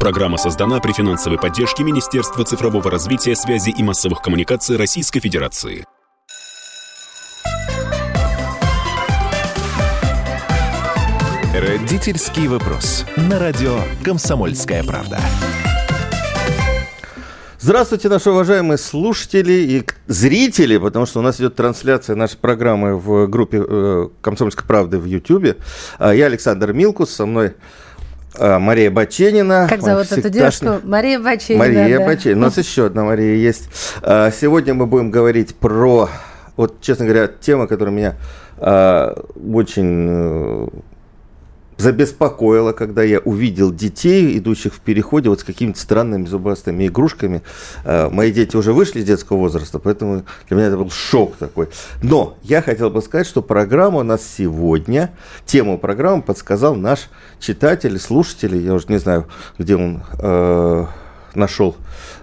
Программа создана при финансовой поддержке Министерства цифрового развития, связи и массовых коммуникаций Российской Федерации. Родительский вопрос. На радио «Комсомольская правда». Здравствуйте, наши уважаемые слушатели и зрители, потому что у нас идет трансляция нашей программы в группе э, «Комсомольской правды» в YouTube. А, я Александр Милкус, со мной Мария Баченина. Как зовут эту девушку? Мария Баченина. Мария да. Баченина. У нас еще одна Мария есть. А, сегодня мы будем говорить про, вот, честно говоря, тема, которая меня очень э, забеспокоило, когда я увидел детей, идущих в переходе вот с какими-то странными зубастыми игрушками. Э, мои дети уже вышли из детского возраста, поэтому для меня это был шок такой. Но я хотел бы сказать, что программа у нас сегодня, тему программы подсказал наш читатель, слушатель, я уже не знаю, где он э, нашел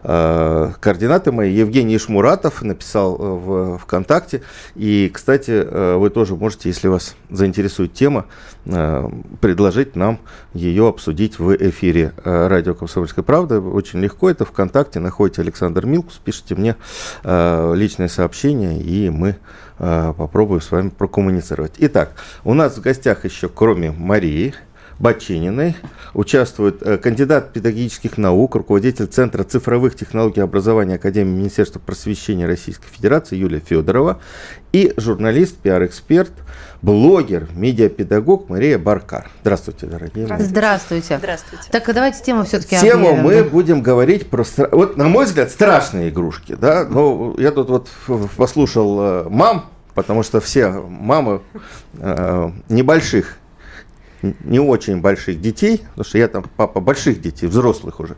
э, координаты мои. Евгений Шмуратов написал э, в ВКонтакте. И, кстати, э, вы тоже можете, если вас заинтересует тема, э, предложить нам ее обсудить в эфире э, радио «Комсомольская правда». Очень легко. Это ВКонтакте. Находите Александр Милкус, пишите мне э, личное сообщение, и мы попробуем с вами прокоммуницировать. Итак, у нас в гостях еще, кроме Марии, Бачининой. Участвует э, кандидат педагогических наук, руководитель Центра цифровых технологий образования Академии Министерства просвещения Российской Федерации Юлия Федорова и журналист, пиар-эксперт, блогер, медиапедагог Мария Баркар. Здравствуйте, дорогие мои. Здравствуйте. Здравствуйте. Так, давайте тему все-таки Тему объявим. мы будем говорить про, вот, на мой взгляд, страшные игрушки. Да? Но я тут вот послушал э, мам, потому что все мамы э, небольших не очень больших детей, потому что я там папа больших детей, взрослых уже.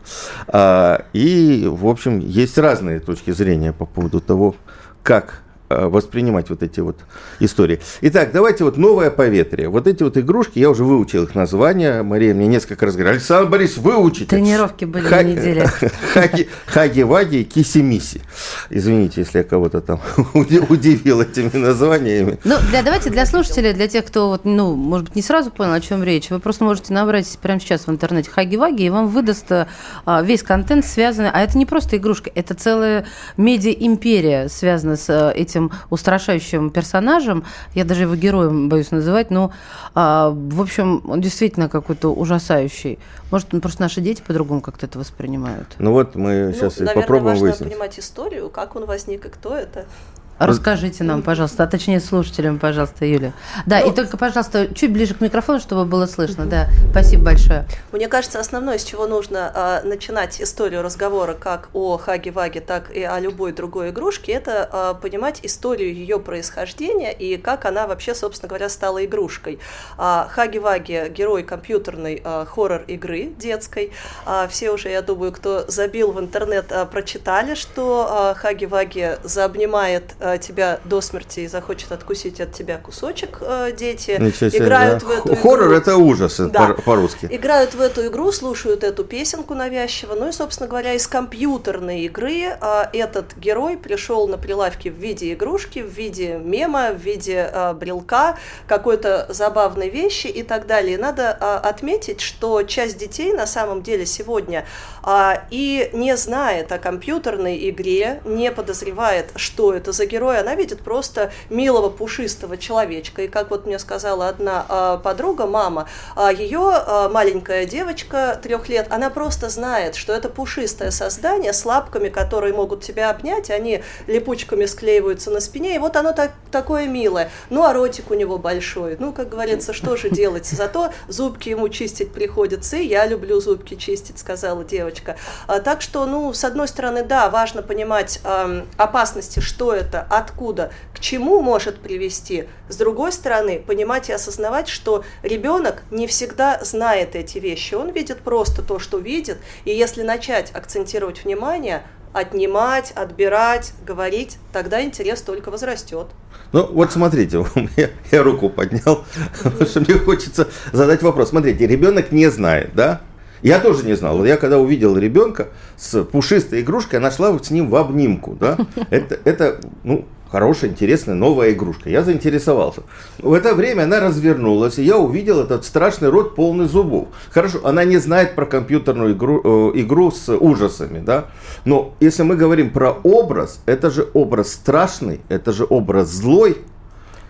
А, и, в общем, есть разные точки зрения по поводу того, как воспринимать вот эти вот истории. Итак, давайте вот новое поветрие. Вот эти вот игрушки, я уже выучил их название. Мария мне несколько раз говорила, Александр Борис, выучите. Тренировки были Ха- неделе. Хаги, Хаги-Ваги и Киси-Миси. Извините, если я кого-то там удивил этими названиями. Ну, для, давайте для слушателей, для тех, кто, вот, ну, может быть, не сразу понял, о чем речь, вы просто можете набрать прямо сейчас в интернете Хаги-Ваги, и вам выдаст а, весь контент, связанный... А это не просто игрушка, это целая медиа-империя, связана с а, этим этим устрашающим персонажем, я даже его героем боюсь называть, но, а, в общем, он действительно какой-то ужасающий. Может, он просто наши дети по-другому как-то это воспринимают. Ну вот мы сейчас ну, и наверное, попробуем важно выяснить. понимать историю, как он возник и кто это. Расскажите нам, пожалуйста, а точнее слушателям, пожалуйста, Юля. Да, ну, и только, пожалуйста, чуть ближе к микрофону, чтобы было слышно. Да, спасибо большое. Мне кажется, основное, с чего нужно а, начинать историю разговора как о Хаге-Ваге, так и о любой другой игрушке, это а, понимать историю ее происхождения и как она вообще, собственно говоря, стала игрушкой. А, Хаги-Ваги – герой компьютерной а, хоррор-игры детской. А, все уже, я думаю, кто забил в интернет, а, прочитали, что а, Хаги-Ваги заобнимает тебя до смерти и захочет откусить от тебя кусочек э, дети. Себе, играют да. в эту Хоррор игру. это ужас да. по-русски. Играют в эту игру, слушают эту песенку навязчиво. Ну и, собственно говоря, из компьютерной игры э, этот герой пришел на прилавки в виде игрушки, в виде мема, в виде э, брелка, какой-то забавной вещи и так далее. И надо э, отметить, что часть детей на самом деле сегодня э, и не знает о компьютерной игре, не подозревает, что это за герой, героя, она видит просто милого пушистого человечка. И как вот мне сказала одна э, подруга, мама, э, ее э, маленькая девочка трех лет, она просто знает, что это пушистое создание с лапками, которые могут тебя обнять, они липучками склеиваются на спине, и вот оно так, такое милое. Ну, а ротик у него большой. Ну, как говорится, что же делать? Зато зубки ему чистить приходится, и я люблю зубки чистить, сказала девочка. А, так что, ну, с одной стороны, да, важно понимать э, опасности, что это, откуда, к чему может привести. С другой стороны, понимать и осознавать, что ребенок не всегда знает эти вещи. Он видит просто то, что видит. И если начать акцентировать внимание, отнимать, отбирать, говорить, тогда интерес только возрастет. Ну, вот смотрите, я, я руку поднял, потому что мне хочется задать вопрос. Смотрите, ребенок не знает, да? Я тоже не знал. Я когда увидел ребенка с пушистой игрушкой, нашла с ним в обнимку. Да? Это, это ну, хорошая, интересная, новая игрушка. Я заинтересовался. В это время она развернулась, и я увидел этот страшный рот полный зубов. Хорошо, она не знает про компьютерную игру, э, игру с ужасами, да? Но если мы говорим про образ, это же образ страшный, это же образ злой,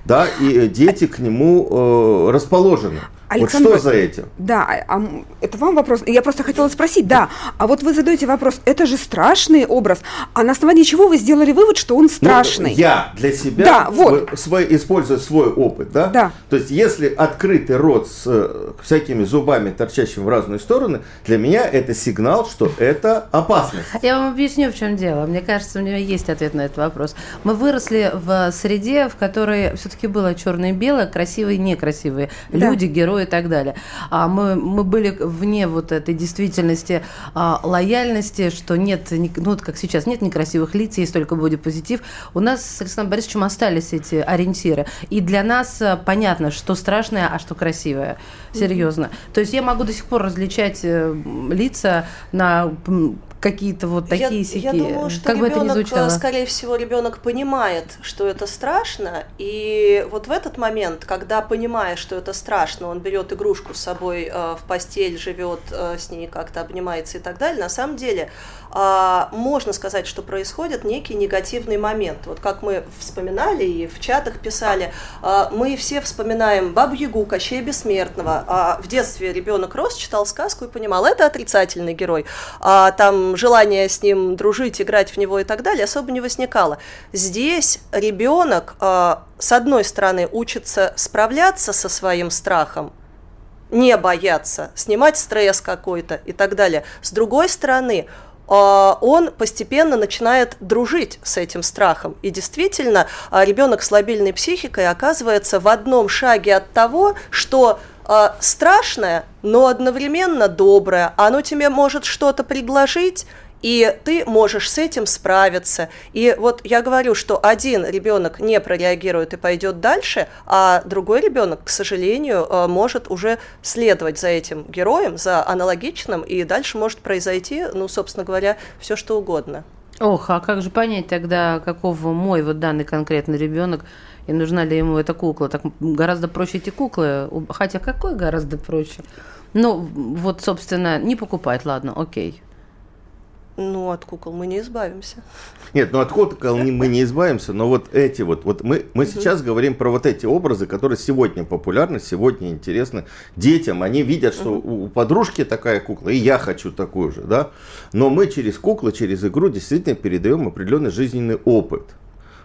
да, и дети к нему э, расположены. Александр, вот что за этим? Да, а, а, это вам вопрос. Я просто хотела спросить, да. А вот вы задаете вопрос, это же страшный образ. А на основании чего вы сделали вывод, что он страшный? Ну, я для себя да, вот. свой, используя свой опыт, да? Да. То есть, если открытый рот с э, всякими зубами, торчащими в разные стороны, для меня это сигнал, что это опасность. Я вам объясню, в чем дело. Мне кажется, у меня есть ответ на этот вопрос. Мы выросли в среде, в которой все-таки было черное и белое, красивые и некрасивые да. люди, герои и так далее. А мы, мы были вне вот этой действительности а, лояльности, что нет, ну вот как сейчас, нет некрасивых лиц, есть только бодипозитив. У нас с Александром Борисовичем остались эти ориентиры. И для нас а, понятно, что страшное, а что красивое. Серьезно. Mm-hmm. То есть я могу до сих пор различать э, лица на какие-то вот такие сики. Я думаю, что как ребенок, э, скорее всего, ребенок понимает, что это страшно, и вот в этот момент, когда понимая, что это страшно, он берет игрушку с собой э, в постель, живет э, с ней, как-то обнимается и так далее, на самом деле можно сказать, что происходит некий негативный момент. Вот как мы вспоминали и в чатах писали, э, мы все вспоминаем Бабу Ягу, Кощея Бессмертного. А в детстве ребенок рос, читал сказку и понимал, это отрицательный герой. А там желание с ним дружить, играть в него и так далее особо не возникало. Здесь ребенок, с одной стороны, учится справляться со своим страхом, не бояться, снимать стресс какой-то и так далее. С другой стороны, а, он постепенно начинает дружить с этим страхом. И действительно, а, ребенок с лобильной психикой оказывается в одном шаге от того, что э, страшное, но одновременно доброе. Оно тебе может что-то предложить, и ты можешь с этим справиться. И вот я говорю, что один ребенок не прореагирует и пойдет дальше, а другой ребенок, к сожалению, э, может уже следовать за этим героем, за аналогичным, и дальше может произойти, ну, собственно говоря, все что угодно. Ох, а как же понять тогда, каков мой вот данный конкретный ребенок, и нужна ли ему эта кукла. Так гораздо проще эти куклы, хотя какой гораздо проще? Ну, вот, собственно, не покупать, ладно, окей. Ну, от кукол мы не избавимся. Нет, ну от кукол мы не избавимся, но вот эти вот, вот мы, мы сейчас говорим про вот эти образы, которые сегодня популярны, сегодня интересны детям. Они видят, что у подружки такая кукла, и я хочу такую же, да. Но мы через куклы, через игру действительно передаем определенный жизненный опыт.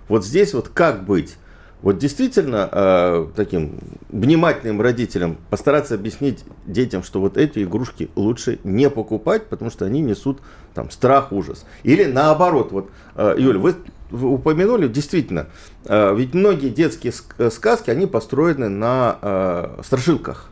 Вот здесь вот как быть? Вот действительно э, таким внимательным родителям постараться объяснить детям, что вот эти игрушки лучше не покупать, потому что они несут там страх, ужас. Или наоборот, вот, э, Юля, вы упомянули, действительно, э, ведь многие детские сказки, они построены на э, страшилках.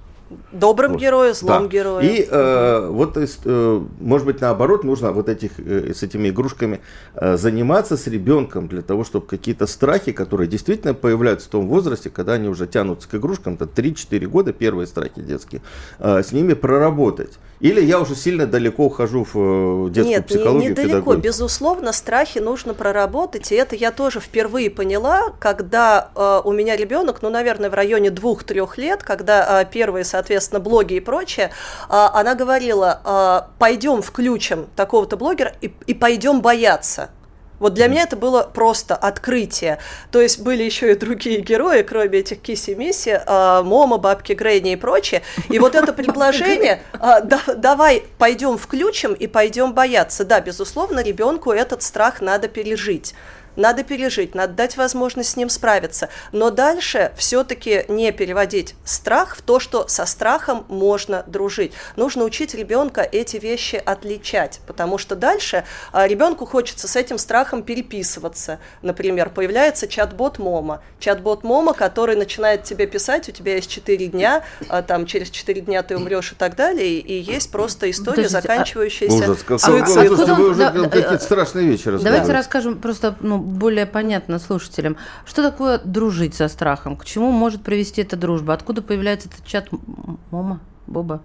Добрым вот. герою, злом да. герою. И э, вот, э, может быть, наоборот, нужно вот этих, э, с этими игрушками э, заниматься с ребенком для того, чтобы какие-то страхи, которые действительно появляются в том возрасте, когда они уже тянутся к игрушкам, это 3-4 года, первые страхи детские, э, с ними проработать. Или я уже сильно далеко ухожу в э, детскую Нет, психологию? Нет, не, недалеко. Безусловно, страхи нужно проработать. И это я тоже впервые поняла, когда э, у меня ребенок, ну, наверное, в районе двух-трех лет, когда э, первые, соответственно, блоги и прочее, э, она говорила, э, пойдем включим такого-то блогера и, и пойдем бояться. Вот для меня это было просто открытие. То есть были еще и другие герои, кроме этих киси-миси, а, Мома, Бабки Грейни и прочее. И вот это предложение, а, давай пойдем включим и пойдем бояться. Да, безусловно, ребенку этот страх надо пережить надо пережить, надо дать возможность с ним справиться. Но дальше все-таки не переводить страх в то, что со страхом можно дружить. Нужно учить ребенка эти вещи отличать, потому что дальше а, ребенку хочется с этим страхом переписываться. Например, появляется чат-бот Мома. Чат-бот Мома, который начинает тебе писать, у тебя есть 4 дня, а, там через 4 дня ты умрешь и так далее, и есть просто история, Подождите, а заканчивающаяся ужас, как, суицидом. Вы уже какие-то страшные вещи Давайте расскажем просто ну, более понятно слушателям. Что такое дружить со страхом? К чему может привести эта дружба? Откуда появляется этот чат Мома, Боба?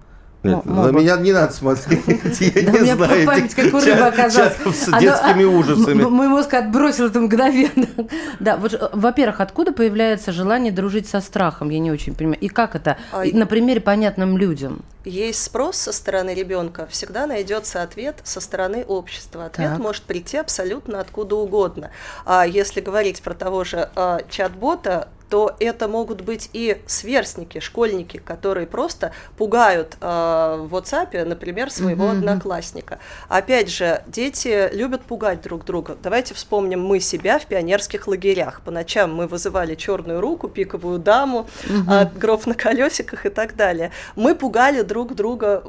Нет, М- на меня не надо смотреть, я Да у не меня знаю память как у рыбы оказалась. с детскими ужасами. Мой мозг отбросил это мгновенно. Да, вот, во-первых, откуда появляется желание дружить со страхом? Я не очень понимаю. И как это? А, На примере понятным людям. Есть спрос со стороны ребенка, всегда найдется ответ со стороны общества. Ответ Так. может прийти абсолютно откуда угодно. А если говорить про того же а, чат-бота, то это могут быть и сверстники, школьники, которые просто пугают а, в WhatsApp, например, своего мгм. одноклассника. Опять же, дети любят пугать друг друга. Давайте вспомним мы себя в пионерских лагерях. По ночам мы вызывали черную руку, пиковую даму, а, гроб на колесиках и так далее. Мы пугали друг друга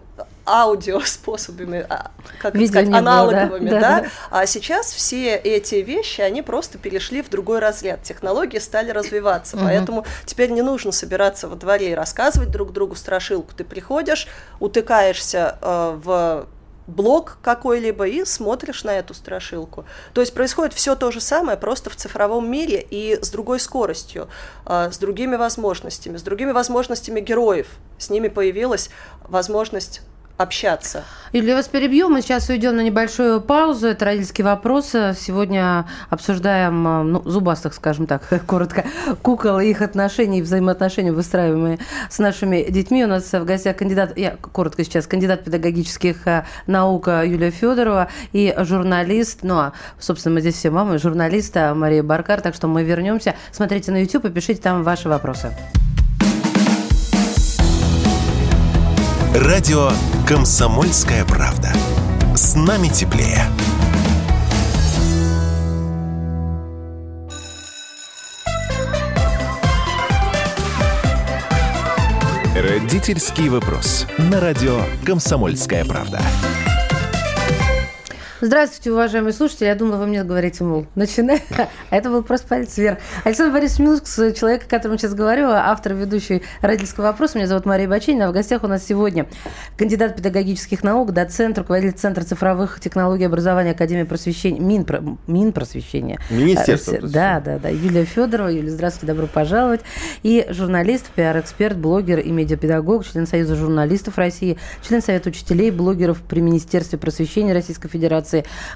аудио способами, а, как Видео сказать, не было, да? аналоговыми, Да, да, а сейчас все эти вещи, они просто перешли в другой разряд. Технологии стали развиваться, Мгм. поэтому теперь не нужно собираться во дворе и рассказывать друг другу страшилку. Ты приходишь, утыкаешься э, в блок какой-либо и смотришь на эту страшилку. То есть происходит все то же самое, просто в цифровом мире и с другой скоростью, э, с другими возможностями, с другими возможностями героев. С ними появилась возможность общаться. Юлия, вас перебью. Мы сейчас уйдем на небольшую паузу. Это родительские вопросы. Сегодня обсуждаем, э, ну, зубастых, скажем так, коротко, кукол и их отношения взаимоотношения, выстраиваемые с нашими детьми. У нас в гостях кандидат, я коротко сейчас, кандидат педагогических э, наук э, Юлия Федорова и журналист, ну, а, собственно, мы здесь все мамы, журналиста Мария Баркар. Так что мы вернемся. Смотрите на YouTube и пишите там ваши вопросы. Радио «Комсомольская правда». С нами теплее. Родительский вопрос. На радио «Комсомольская правда». Здравствуйте, уважаемые слушатели. Я думала, вы мне говорите, мол, начинай. А это был просто палец вверх. Александр Борисович Милкс, человек, о котором сейчас говорю, автор ведущий родительского вопроса. Меня зовут Мария Бачинина. А в гостях у нас сегодня кандидат педагогических наук, доцент, руководитель Центра цифровых технологий образования Академии просвещения, Минпро, Минпросвещения. Министерство А, Да, да, да. Юлия Федорова. Юлия, здравствуйте, добро пожаловать. И журналист, пиар-эксперт, блогер и медиапедагог, член Союза журналистов России, член Совета учителей, блогеров при Министерстве просвещения Российской Федерации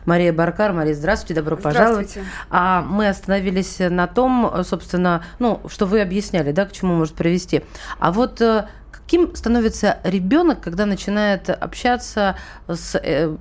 Мария Баркар. Мария, здравствуйте, добро пожаловать. Здравствуйте. А мы остановились на том, собственно, ну, что вы объясняли, да, к чему может привести. А вот э, каким становится ребенок, когда начинает общаться с э,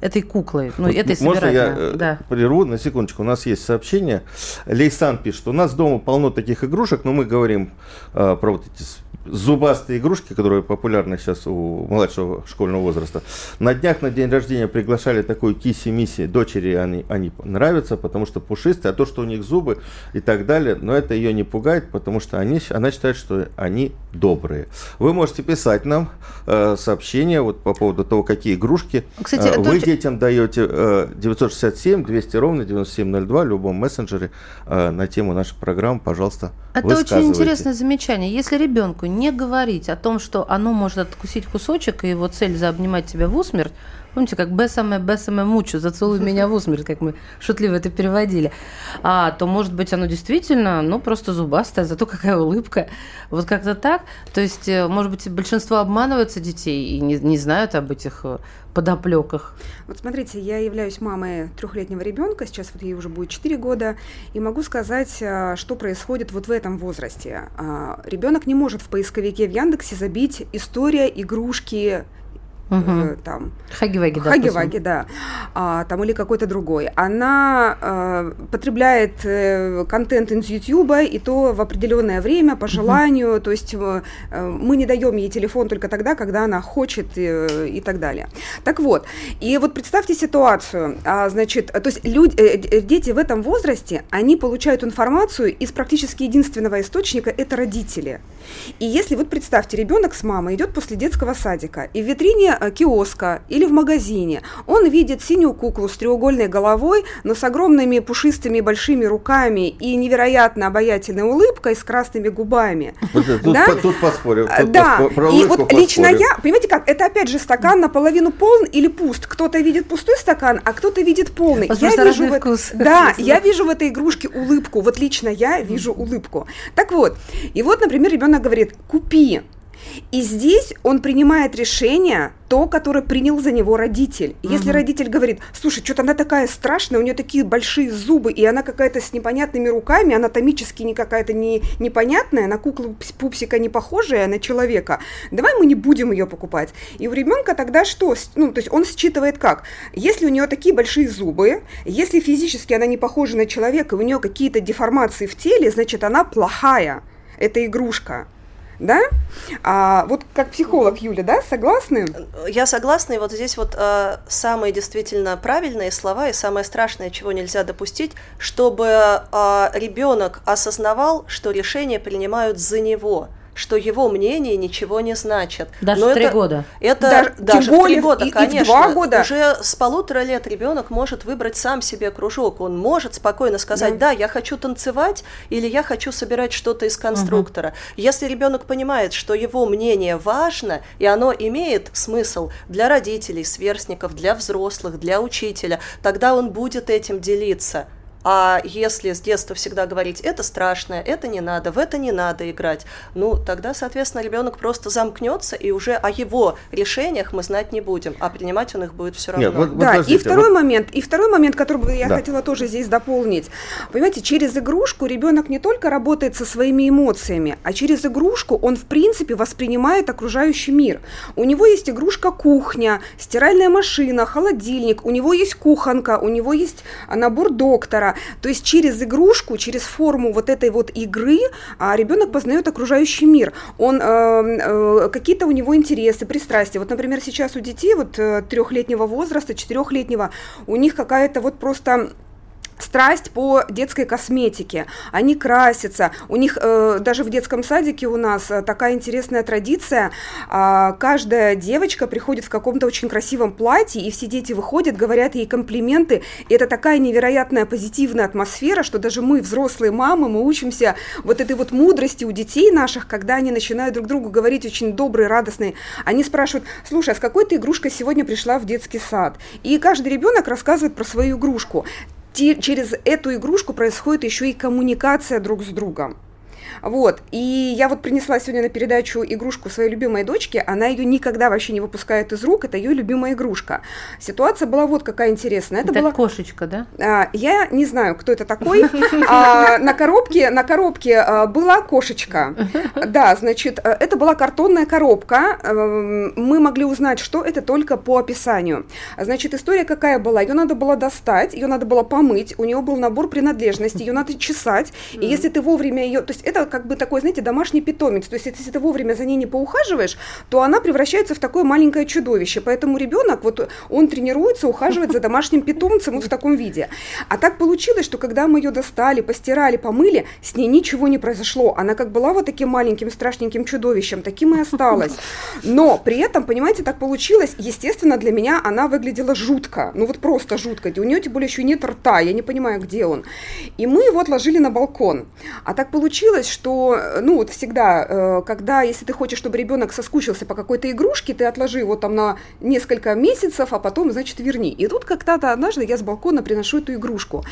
этой куклой, ну, Вот этой Можно я собирательной? э, Да. прерву на секундочку? У нас есть сообщение. Лейсан пишет, у нас дома полно таких игрушек, но мы говорим э, про вот эти зубастые игрушки, которые популярны сейчас у младшего школьного возраста. На днях на день рождения приглашали такую киси-миси. Дочери они, они нравятся, потому что пушистые, а то, что у них зубы и так далее, но это ее не пугает, потому что они, она считает, что они добрые. Вы можете писать нам э, сообщения вот по поводу того, какие игрушки Кстати, э, вы детям даете э, 967 200 ровно 9702 в любом мессенджере э, на тему нашей программы, пожалуйста, Это очень интересное замечание. Если ребенку не говорить о том, что оно может откусить кусочек, и его цель заобнимать тебя в усмерть, помните, как «бесаме, бесаме мучу», «зацелуй меня в усмерть», как мы шутливо это переводили, а, то, может быть, оно действительно, ну, просто зубастое, зато какая улыбка. Вот как-то так. То есть, э, может быть, большинство обманывается детей и не, не знают об этих э, подоплеках. Вот смотрите, я являюсь мамой трехлетнего ребенка, сейчас вот ей уже будет 4 года, и могу сказать, а, что происходит вот в этом возрасте. А, Ребенок не может в поисковике в Яндексе забить история игрушки Мгм. там Хаги-ваги, да. Хаги-Ваги, да, а, там или какой-то другой. Она э, потребляет э, контент из Ютуба, и то в определенное время, по желанию, то есть э, мы не даем ей телефон только тогда, когда она хочет э, и так далее. Так вот, и вот представьте ситуацию, а, значит, то есть люди, э, дети в этом возрасте, они получают информацию из практически единственного источника, это родители. И если вот представьте, ребенок с мамой идет после детского садика, и в витрине э, киоска или в магазине он видит синюю куклу с треугольной головой, но с огромными пушистыми большими руками и невероятно обаятельной улыбкой с красными губами. Вот тут, Да? по- тут поспорим. А, тут Да, поспо- про и вот лично поспорим. я, понимаете как, это опять же стакан наполовину полн или пуст. Кто-то видит пустой стакан, а кто-то видит полный. Я вижу в, вкус. Да, я вижу в этой игрушке улыбку. Вот лично я вижу улыбку. Так вот, и вот, например, ребенок говорит, купи. И здесь он принимает решение, то, которое принял за него родитель. И Если родитель говорит, слушай, что-то она такая страшная, у нее такие большие зубы, и она какая-то с непонятными руками, анатомически не какая-то не, непонятная, на куклу пупсика не похожая, на человека, давай мы не будем ее покупать. И у ребенка тогда что? Ну, то есть он считывает как? Если у нее такие большие зубы, если физически она не похожа на человека, у нее какие-то деформации в теле, значит, она плохая. Это игрушка да? А, вот как психолог Юля, да, согласны? Я согласна, и вот здесь вот э, самые действительно правильные слова и самое страшное, чего нельзя допустить, чтобы э, ребенок осознавал, что решения принимают за него что его мнение ничего не значит. Даже Но в три года. Это даже, даже в три года, и, конечно. И в два года. Уже с полутора лет ребенок может выбрать сам себе кружок. Он может спокойно сказать, да, да я хочу танцевать или я хочу собирать что-то из конструктора. Угу. Если ребенок понимает, что его мнение важно и оно имеет смысл для родителей, сверстников, для взрослых, для учителя, тогда он будет этим делиться. А если с детства всегда говорить, это страшно, это не надо, в это не надо играть, ну, тогда, соответственно, ребенок просто замкнется, и уже о его решениях мы знать не будем, а принимать он их будет все равно. Нет, вот, да, и второй вот... момент, и второй момент, который я да. хотела тоже здесь дополнить. Понимаете, через игрушку ребенок не только работает со своими эмоциями, а через игрушку он, в принципе, воспринимает окружающий мир. У него есть игрушка кухня, стиральная машина, холодильник, у него есть кухонка, у него есть набор доктора, то есть через игрушку, через форму вот этой вот игры а, ребенок познает окружающий мир. Он э, э, какие-то у него интересы, пристрастия. Вот, например, сейчас у детей вот э, трехлетнего возраста, четырехлетнего, у них какая-то вот просто страсть по детской косметике. Они красятся. У них э, даже в детском садике у нас э, такая интересная традиция. Э, каждая девочка приходит в каком-то очень красивом платье, и все дети выходят, говорят ей комплименты. И это такая невероятная позитивная атмосфера, что даже мы, взрослые мамы, мы учимся вот этой вот мудрости у детей наших, когда они начинают друг другу говорить очень добрые, радостные. Они спрашивают, слушай, а с какой ты игрушкой сегодня пришла в детский сад? И каждый ребенок рассказывает про свою игрушку через эту игрушку происходит еще и коммуникация друг с другом. Вот. И я вот принесла сегодня на передачу игрушку своей любимой дочке. Она ее никогда вообще не выпускает из рук. Это ее любимая игрушка. Ситуация была вот какая интересная. Это, это была кошечка, да? А, я не знаю, кто это такой. А, на коробке, на коробке а, была кошечка. Да, значит, э, это была картонная коробка. Эм, мы могли узнать, что это только по описанию. Значит, история какая была? Ее надо было достать, ее надо было помыть. У нее был набор принадлежностей, ее надо чесать. И если ты вовремя ее, то есть это как бы такой, знаете, домашний питомец. То есть если ты вовремя за ней не поухаживаешь, то она превращается в такое маленькое чудовище. Поэтому ребенок, вот он тренируется ухаживать за домашним питомцем вот в таком виде. А так получилось, что когда мы ее достали, постирали, помыли, с ней ничего не произошло. Она как была вот таким маленьким страшненьким чудовищем, таким и осталась. Но при этом, понимаете, так получилось, естественно, для меня она выглядела жутко. Ну вот просто жутко. У нее тем более еще нет рта, я не понимаю, где он. И мы его отложили на балкон. А так получилось, что, э, ну, вот всегда, э, когда, если ты хочешь, чтобы ребенок соскучился по какой-то игрушке, ты отложи его там на несколько месяцев, а потом, значит, верни. И тут как-то однажды я с балкона приношу эту игрушку.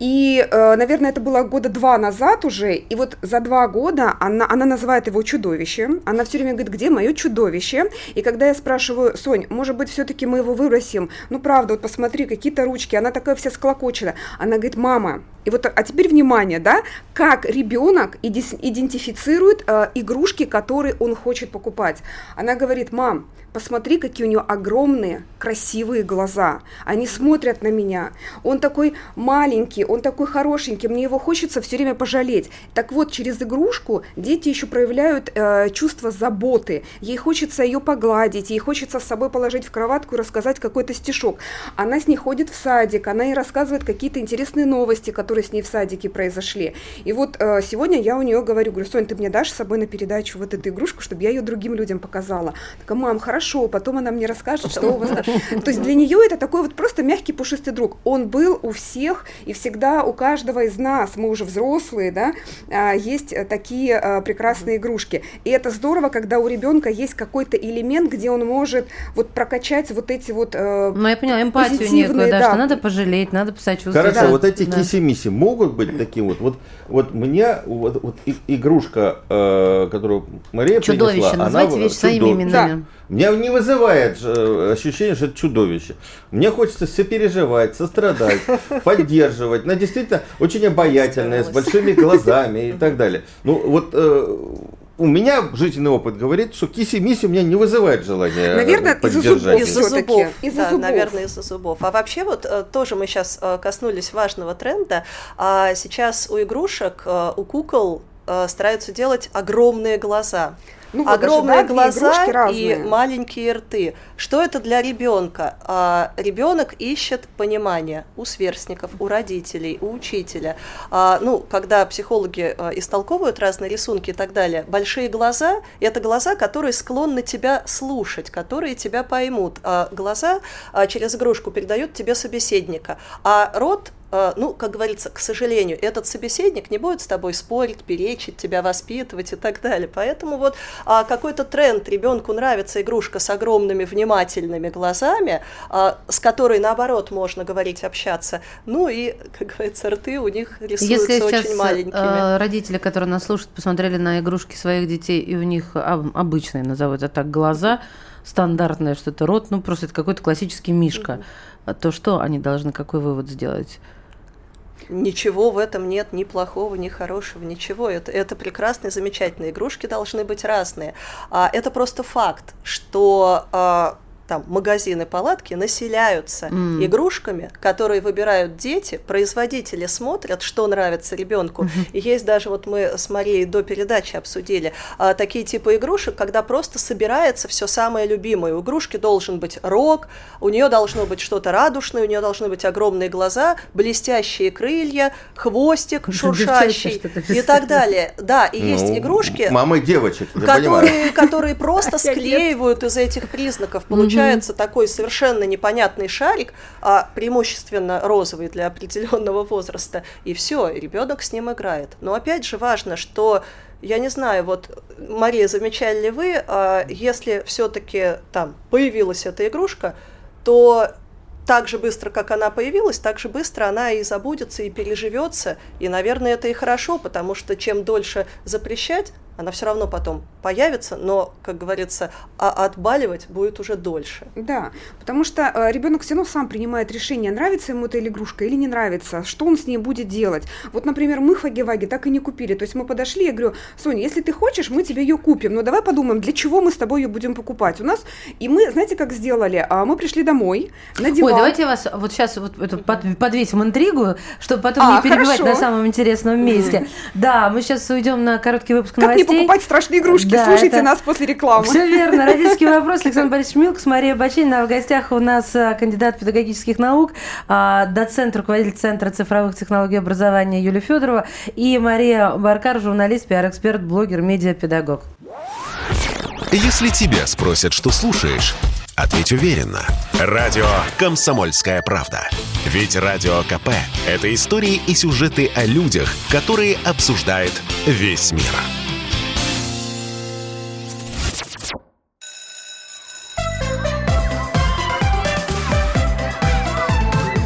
И, э, наверное, это было года два назад уже, и вот за два года она, она называет его чудовищем, она все время говорит, где мое чудовище, и когда я спрашиваю, Сонь, может быть, все-таки мы его выбросим, ну, правда, вот посмотри, какие-то ручки, она такая вся склокочена, она говорит, мама, и вот, а теперь внимание, да, как ребенок идентифицирует э, игрушки, которые он хочет покупать. Она говорит, мам, посмотри, какие у нее огромные, красивые глаза. Они смотрят на меня. Он такой маленький, он такой хорошенький, мне его хочется все время пожалеть. Так вот, через игрушку дети еще проявляют э, чувство заботы. Ей хочется ее погладить, ей хочется с собой положить в кроватку и рассказать какой-то стишок. Она с ней ходит в садик, она ей рассказывает какие-то интересные новости, которые с ней в садике произошли. И вот э, сегодня я у нее говорю, говорю, Сонь, ты мне дашь с собой на передачу вот эту игрушку, чтобы я ее другим людям показала. Такая, мам, хорошо потом она мне расскажет, что у вас там. То есть для нее это такой вот просто мягкий пушистый друг. Он был у всех и всегда у каждого из нас, мы уже взрослые, да, а, есть такие а, прекрасные игрушки. И это здорово, когда у ребенка есть какой-то элемент, где он может вот прокачать вот эти вот э, Ну, я поняла, эмпатию некую, да, да, что надо пожалеть, надо посочувствовать. Хорошо, да. вот эти да. киси киси могут быть таким вот. Вот, вот мне вот, вот игрушка, э, которую Мария чудовище, принесла, называйте она вещи своими именами. Да. Меня не вызывает э, ощущение, что это чудовище. Мне хочется сопереживать, сострадать, поддерживать. Она действительно очень обаятельная, с большими глазами и так далее. Ну вот э, у меня жизненный опыт говорит, что киси-миси у меня не вызывает желания Наверное, из-за зубов Из-за зубов. Из да, зубов. наверное, из-за зубов. А вообще вот э, тоже мы сейчас э, коснулись важного тренда. А сейчас у игрушек, э, у кукол стараются делать огромные глаза. Ну, огромные глаза и маленькие рты. Что это для ребенка? А, ребенок ищет понимание у сверстников, у родителей, у учителя. А, ну, когда психологи а, истолковывают разные рисунки и так далее, большие глаза – это глаза, которые склонны тебя слушать, которые тебя поймут. А глаза а, через игрушку передают тебе собеседника, а рот ну, как говорится, к сожалению, этот собеседник не будет с тобой спорить, перечить, тебя воспитывать и так далее. Поэтому вот а, какой-то тренд, ребенку нравится игрушка с огромными внимательными глазами, а, с которой, наоборот, можно говорить, общаться. Ну и, как говорится, рты у них рисуются Если очень маленькими. Э, родители, которые нас слушают, посмотрели на игрушки своих детей, и у них обычные, назову это так, глаза, стандартное что-то рот, ну просто это какой-то классический мишка, mm-hmm. то что они должны, какой вывод сделать? Ничего в этом нет ни плохого, ни хорошего, ничего. Это, это прекрасные, замечательные игрушки должны быть разные. А, это просто факт, что а, там магазины, палатки населяются mm. игрушками, которые выбирают дети, производители смотрят, что нравится ребенку. Mm-hmm. И есть даже, вот мы с Марией до передачи обсудили, а, такие типы игрушек, когда просто собирается все самое любимое. У игрушки должен быть рог, у нее должно быть что-то радушное, у нее должны быть огромные глаза, блестящие крылья, хвостик шуршащий и так далее. Да, и ну, есть игрушки, мамы девочек, которые, которые просто склеивают из этих признаков, получают получается такой совершенно непонятный шарик, а преимущественно розовый для определенного возраста, и все, ребенок с ним играет. Но опять же важно, что я не знаю, вот, Мария, замечали ли вы, а если все-таки там появилась эта игрушка, то так же быстро, как она появилась, так же быстро она и забудется, и переживется. И, наверное, это и хорошо, потому что чем дольше запрещать, она все равно потом появится, но, как говорится, а отбаливать будет уже дольше. Да, потому что э, ребенок все равно сам принимает решение, нравится ему эта игрушка или не нравится, что он с ней будет делать. Вот, например, мы хаги-ваги так и не купили. То есть мы подошли, я говорю, Соня, если ты хочешь, мы тебе ее купим, но давай подумаем, для чего мы с тобой ее будем покупать. У нас, и мы, знаете, как сделали? А, мы пришли домой, на диван. Ой, давайте я вас вот сейчас вот эту под, подвесим интригу, чтобы потом а, не перебивать хорошо. на самом интересном месте. Да, мы сейчас уйдем на короткий выпуск новостей покупать страшные игрушки. Да, Слушайте это... нас после рекламы. Все верно. Родительский вопрос. Александр Борисович Милкс, Мария Бачинина. В гостях у нас а, кандидат педагогических наук, а, доцент, руководитель Центра цифровых технологий образования Юлия Федорова и Мария Баркар, журналист, пиар-эксперт, блогер, медиапедагог. Если тебя спросят, что слушаешь, ответь уверенно. Радио «Комсомольская правда». Ведь Радио КП – это истории и сюжеты о людях, которые обсуждает весь мир.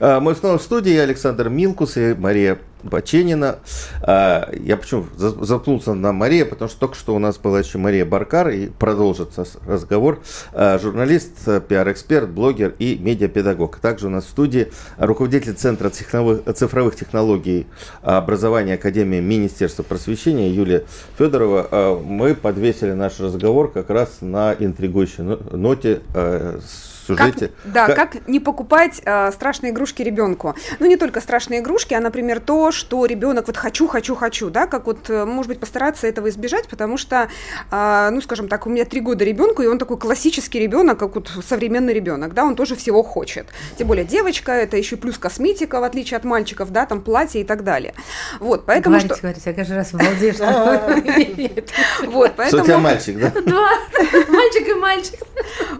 А, мы снова в студии. Я Александр Милкус и Мария Баченина. А, я почему запнулся на Мария, потому что только что у нас была еще Мария Баркар, и продолжится разговор. А, журналист, пиар-эксперт, блогер и медиапедагог. Также у нас в студии руководитель Центра цифровых технологий образования Академии Министерства просвещения Юлия Федорова. Мы подвесили наш разговор как раз на интригующей ноте с сюжете. Как, да, как... как не покупать э, страшные игрушки ребенку. Ну, не только страшные игрушки, а, например, то, что ребенок вот хочу, хочу, хочу, да, как вот, э, может быть, постараться этого избежать, потому что, э, ну, скажем так, у меня три года ребенку, и он такой классический ребенок, как вот современный ребенок, да, он тоже всего хочет. Тем более девочка, это еще плюс косметика, в отличие от мальчиков, да, там платье и так далее. Вот, поэтому говорите, что... Говорите, я каждый раз обалдею, что Вот, поэтому... Что у тебя мальчик, да? Два. Мальчик и мальчик.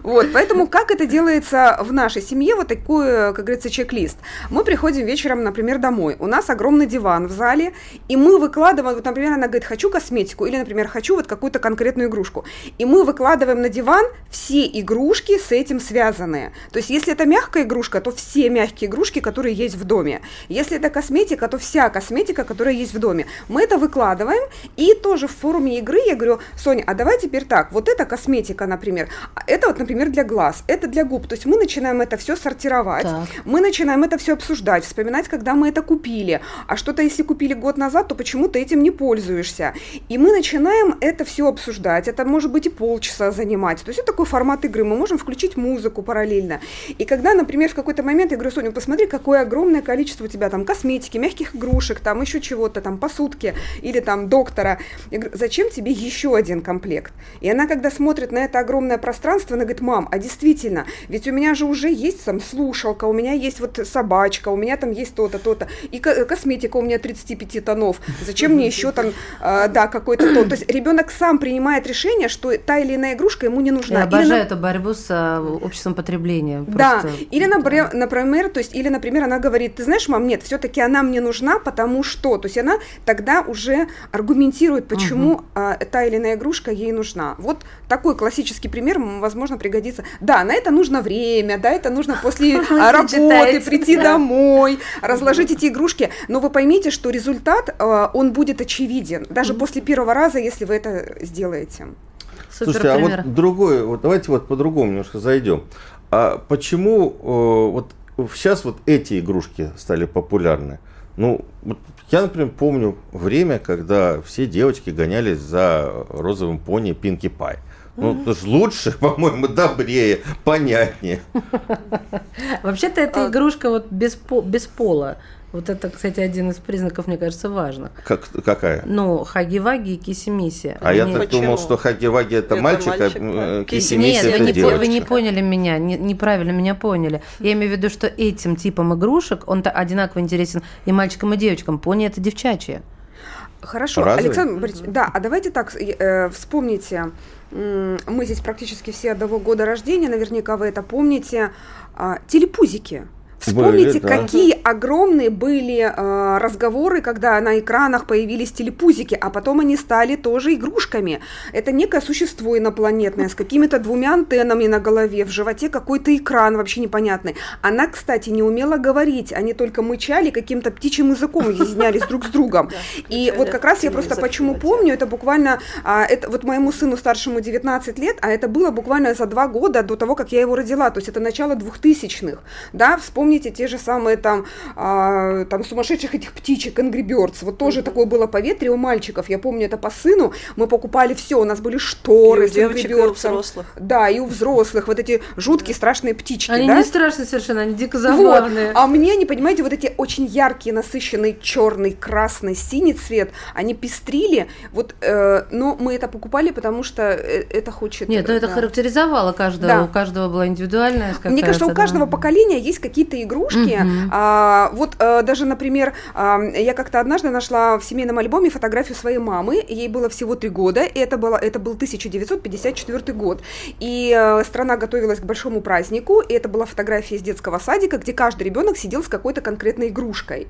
Вот, поэтому как это делать делается в нашей семье вот такой, как говорится, чек-лист. Мы приходим вечером, например, домой. У нас огромный диван в зале, и мы выкладываем, вот, например, она говорит, хочу косметику, или, например, хочу вот какую-то конкретную игрушку, и мы выкладываем на диван все игрушки с этим связанные. То есть, если это мягкая игрушка, то все мягкие игрушки, которые есть в доме. Если это косметика, то вся косметика, которая есть в доме. Мы это выкладываем, и тоже в форуме игры я говорю, Соня, а давай теперь так, вот эта косметика, например, это вот, например, для глаз, это для губ. То есть мы начинаем это все сортировать, так. мы начинаем это все обсуждать, вспоминать, когда мы это купили. А что-то, если купили год назад, то почему ты этим не пользуешься? И мы начинаем это все обсуждать. Это может быть и полчаса занимать. То есть это такой формат игры. Мы можем включить музыку параллельно. И когда, например, в какой-то момент я говорю, Соня, посмотри, какое огромное количество у тебя там косметики, мягких игрушек, там еще чего-то, там посудки или там доктора. Я говорю, зачем тебе еще один комплект? И она, когда смотрит на это огромное пространство, она говорит, мам, а действительно, ведь у меня же уже есть там слушалка, у меня есть вот собачка, у меня там есть то-то, то-то, и косметика у меня 35 тонов, зачем мне еще там, э, да, какой-то тон. То есть ребенок сам принимает решение, что та или иная игрушка ему не нужна. Я обожаю эту борьбу с э, обществом потребления. Да, или, например, например, то есть, или, например, она говорит, ты знаешь, мам, нет, все-таки она мне нужна, потому что, то есть она тогда уже аргументирует, почему угу. а, та или иная игрушка ей нужна. Вот такой классический пример, возможно, пригодится. Да, на это нужно время, да, это нужно после работы прийти домой, разложить эти игрушки, но вы поймите, что результат, а, он будет очевиден, даже после первого раза, если вы это сделаете. Слушайте, а вот другое, вот давайте вот по-другому немножко зайдем. А почему э, вот сейчас вот эти игрушки стали популярны? Ну, вот я, например, помню время, когда все девочки гонялись за розовым пони Пинки Пай. Ну, это же лучше, по-моему, добрее, понятнее. Вообще-то эта а игрушка вот без, без пола. Вот это, кстати, один из признаков, мне кажется, важных. Как, какая? Ну, хаги-ваги и киси-миси. А Они... я так думал, что хаги-ваги это, это мальчик, мальчик, а киси-миси это вы не, девочка. вы не поняли меня, не, неправильно меня поняли. Я имею в виду, что этим типом игрушек он-то одинаково интересен и мальчикам, и девочкам. Пони это девчачье. Хорошо, Разве? Александр Борисович, да, а давайте так, э, вспомните, мы здесь практически все одного года рождения, наверняка вы это помните, э, телепузики. Вспомните, были, да. какие огромные были э, разговоры, когда на экранах появились телепузики, а потом они стали тоже игрушками. Это некое существо инопланетное с какими-то двумя антеннами на голове, в животе какой-то экран вообще непонятный. Она, кстати, не умела говорить, они только мычали каким-то птичьим языком, изъяснялись друг с другом. И вот как раз я просто почему помню, это буквально, а, это вот моему сыну старшему 19 лет, а это было буквально за два года до того, как я его родила, то есть это начало двухтысячных, да, вспомните помните те же самые там, а, там сумасшедших этих птичек, Angry Birds, вот тоже mm-hmm. такое было поветрие у мальчиков, я помню это по сыну, мы покупали все, у нас были шторы и с Angry Birds. И у взрослых. Да, и у взрослых, вот эти жуткие страшные птички. Они да? не страшные совершенно, они дико забавные. Вот. А мне, не понимаете, вот эти очень яркие, насыщенный черный, красный, синий цвет, они пестрили, вот, э, но мы это покупали, потому что э, это хочет... Нет, но это да. характеризовало каждого, да. у каждого была индивидуальная Мне кажется, у каждого да. поколения есть какие-то игрушки. Mm-hmm. А, вот а, даже, например, а, я как-то однажды нашла в семейном альбоме фотографию своей мамы. Ей было всего три года. И это, было, это был 1954 год. И а, страна готовилась к большому празднику. И это была фотография из детского садика, где каждый ребенок сидел с какой-то конкретной игрушкой.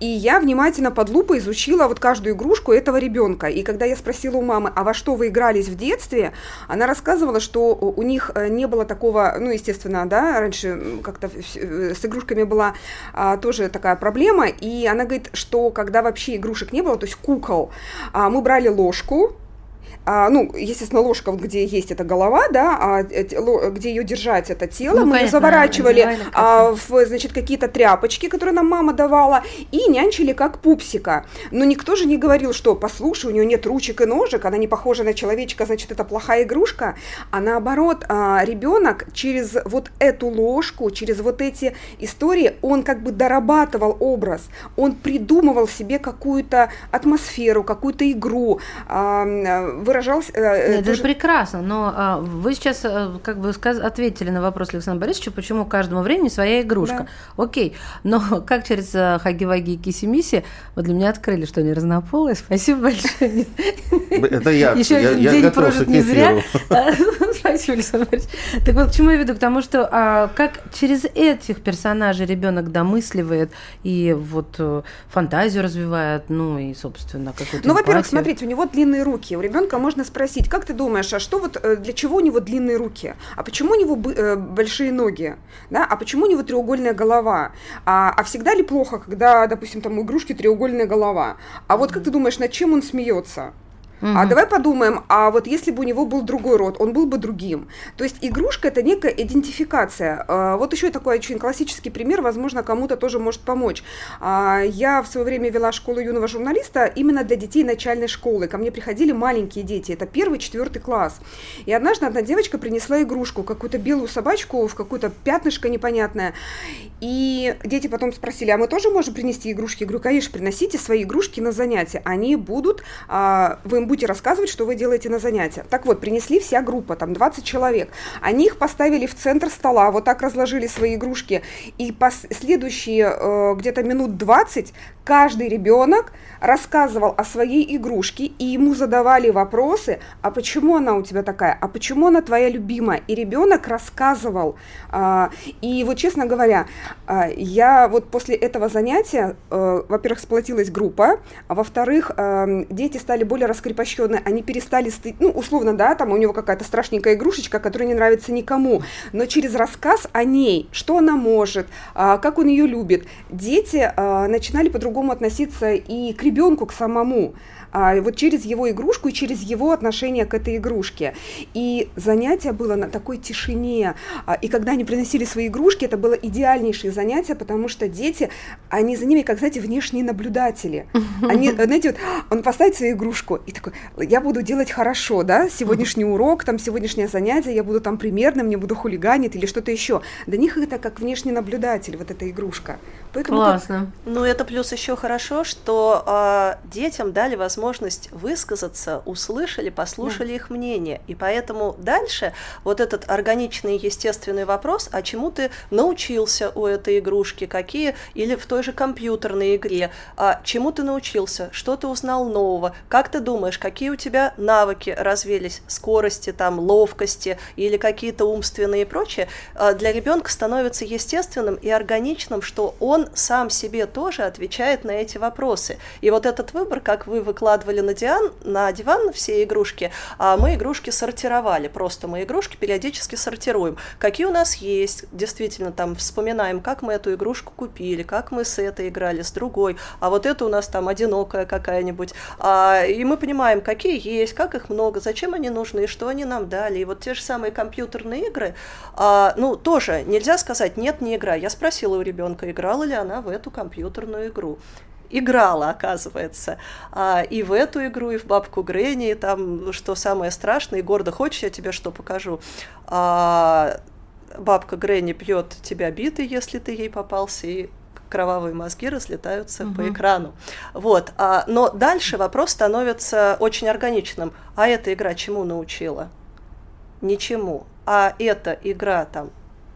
И я внимательно под лупой изучила вот каждую игрушку этого ребенка. И когда я спросила у мамы, а во что вы игрались в детстве, она рассказывала, что у них э, не было такого, ну, естественно, да, раньше как-то с игрушками была а, тоже такая проблема, и она говорит, что когда вообще игрушек не было, то есть кукол, а, мы брали ложку, а, ну, естественно, ложка, вот где есть эта голова, да, а где ее держать, это тело, ну, мы ее заворачивали а, в, значит, какие-то тряпочки, которые нам мама давала, и нянчили как пупсика. Но никто же не говорил, что, послушай, у нее нет ручек и ножек, она не похожа на человечка, значит, это плохая игрушка, а наоборот, а, ребенок через вот эту ложку, через вот эти истории, он как бы дорабатывал образ, он придумывал себе какую-то атмосферу, какую-то игру, а, выражался... Э, Нет, тоже... это прекрасно, но а, вы сейчас а, как бы сказ... ответили на вопрос Александра Борисовича, почему каждому времени своя игрушка. Да. Окей, но как через а, Хаги-Ваги и Киси-Миси вы для меня открыли, что они разнополые. Спасибо большое. Это я. Еще я, один я день прожит не зря. Спасибо, Александр Борисович. Так вот, к чему я веду? К тому, что а, как через этих персонажей ребенок домысливает и вот э, фантазию развивает, ну и, собственно, какую-то Ну, во-первых, смотрите, у него длинные руки. У ребенка можно спросить, как ты думаешь, а что вот э, для чего у него длинные руки? А почему у него э, большие ноги? Да? А почему у него треугольная голова? А, а всегда ли плохо, когда, допустим, там у игрушки треугольная голова? А вот как ты думаешь, над чем он смеется? А давай подумаем, а вот если бы у него был другой род, он был бы другим. То есть игрушка это некая идентификация. А, Вот еще такой очень классический пример, возможно, кому-то тоже может помочь. А, Я в свое время вела школу юного журналиста именно для детей начальной школы. Ко мне приходили маленькие дети, это первый, четвертый класс. И однажды одна девочка принесла игрушку, какую-то белую собачку в какое-то пятнышко непонятное. И дети потом спросили, а мы тоже можем принести игрушки? Я говорю, конечно, приносите свои игрушки на занятия. Они будут, а, вы им будете рассказывать, что вы делаете на занятия. Так вот, принесли вся группа, там 20 человек. Они их поставили в центр стола, вот так разложили свои игрушки. И пос- следующие э, где-то минут 20 каждый ребенок рассказывал о своей игрушке, и ему задавали вопросы, а почему она у тебя такая, а почему она твоя любимая. И ребенок рассказывал. А, и вот, честно говоря, а, я вот после этого занятия, э, во-первых, сплотилась группа, а во-вторых, эм, дети стали более раскрепощенные, они перестали, сты- ну, условно, да, там у него какая-то страшненькая игрушечка, которая не нравится никому, но через рассказ о ней, что она может, а, как он ее любит, дети а, начинали по-другому относиться и к ребенку, к самому, а, вот через его игрушку и через его отношение к этой игрушке. И занятие было на такой тишине. А, И когда они приносили свои игрушки, это было идеальнейшее занятие, потому что дети, они за ними, как, знаете, внешние наблюдатели. Они, знаете, вот он поставит свою игрушку и такой, я буду делать хорошо, да, сегодняшний урок, там, сегодняшнее занятие, я буду там примерным, не буду хулиганить или что-то еще. Для них это как внешний наблюдатель, вот эта игрушка. Поэтому Классно. Ну, это плюс еще хорошо, что а, детям дали возможность высказаться, услышали, послушали их мнение. И поэтому дальше вот этот органичный, естественный вопрос, а чему ты научился у этой игрушки, какие, или в той же компьютерной игре, а, чему ты научился, что ты узнал нового, как ты думаешь, какие у тебя навыки развились, скорости, там, ловкости или какие-то умственные и прочее, а, для ребенка становится естественным и органичным, что он сам себе тоже отвечает на эти вопросы. И вот этот выбор, как вы выкладывали на диван, на диван все игрушки, а мы игрушки сортировали. Просто мы игрушки периодически сортируем. Какие у нас есть, действительно, там вспоминаем, как мы эту игрушку купили, как мы с этой играли, с другой, а вот это у нас там одинокая какая-нибудь. А, и мы понимаем, какие есть, как их много, зачем они нужны, что они нам дали. И вот те же самые компьютерные игры, а, ну, тоже нельзя сказать, нет, не игра. Я спросила у ребенка, играла ли она в эту компьютерную игру играла, оказывается. А, и в эту игру, и в бабку Гренни, и там, ну, что самое страшное, и гордо хочешь, я тебе что покажу. А, бабка Гренни бьет тебя битой, если ты ей попался, и кровавые мозги разлетаются по экрану. Вот. А, но дальше вопрос становится очень органичным. А эта игра чему научила? Ничему. А эта игра там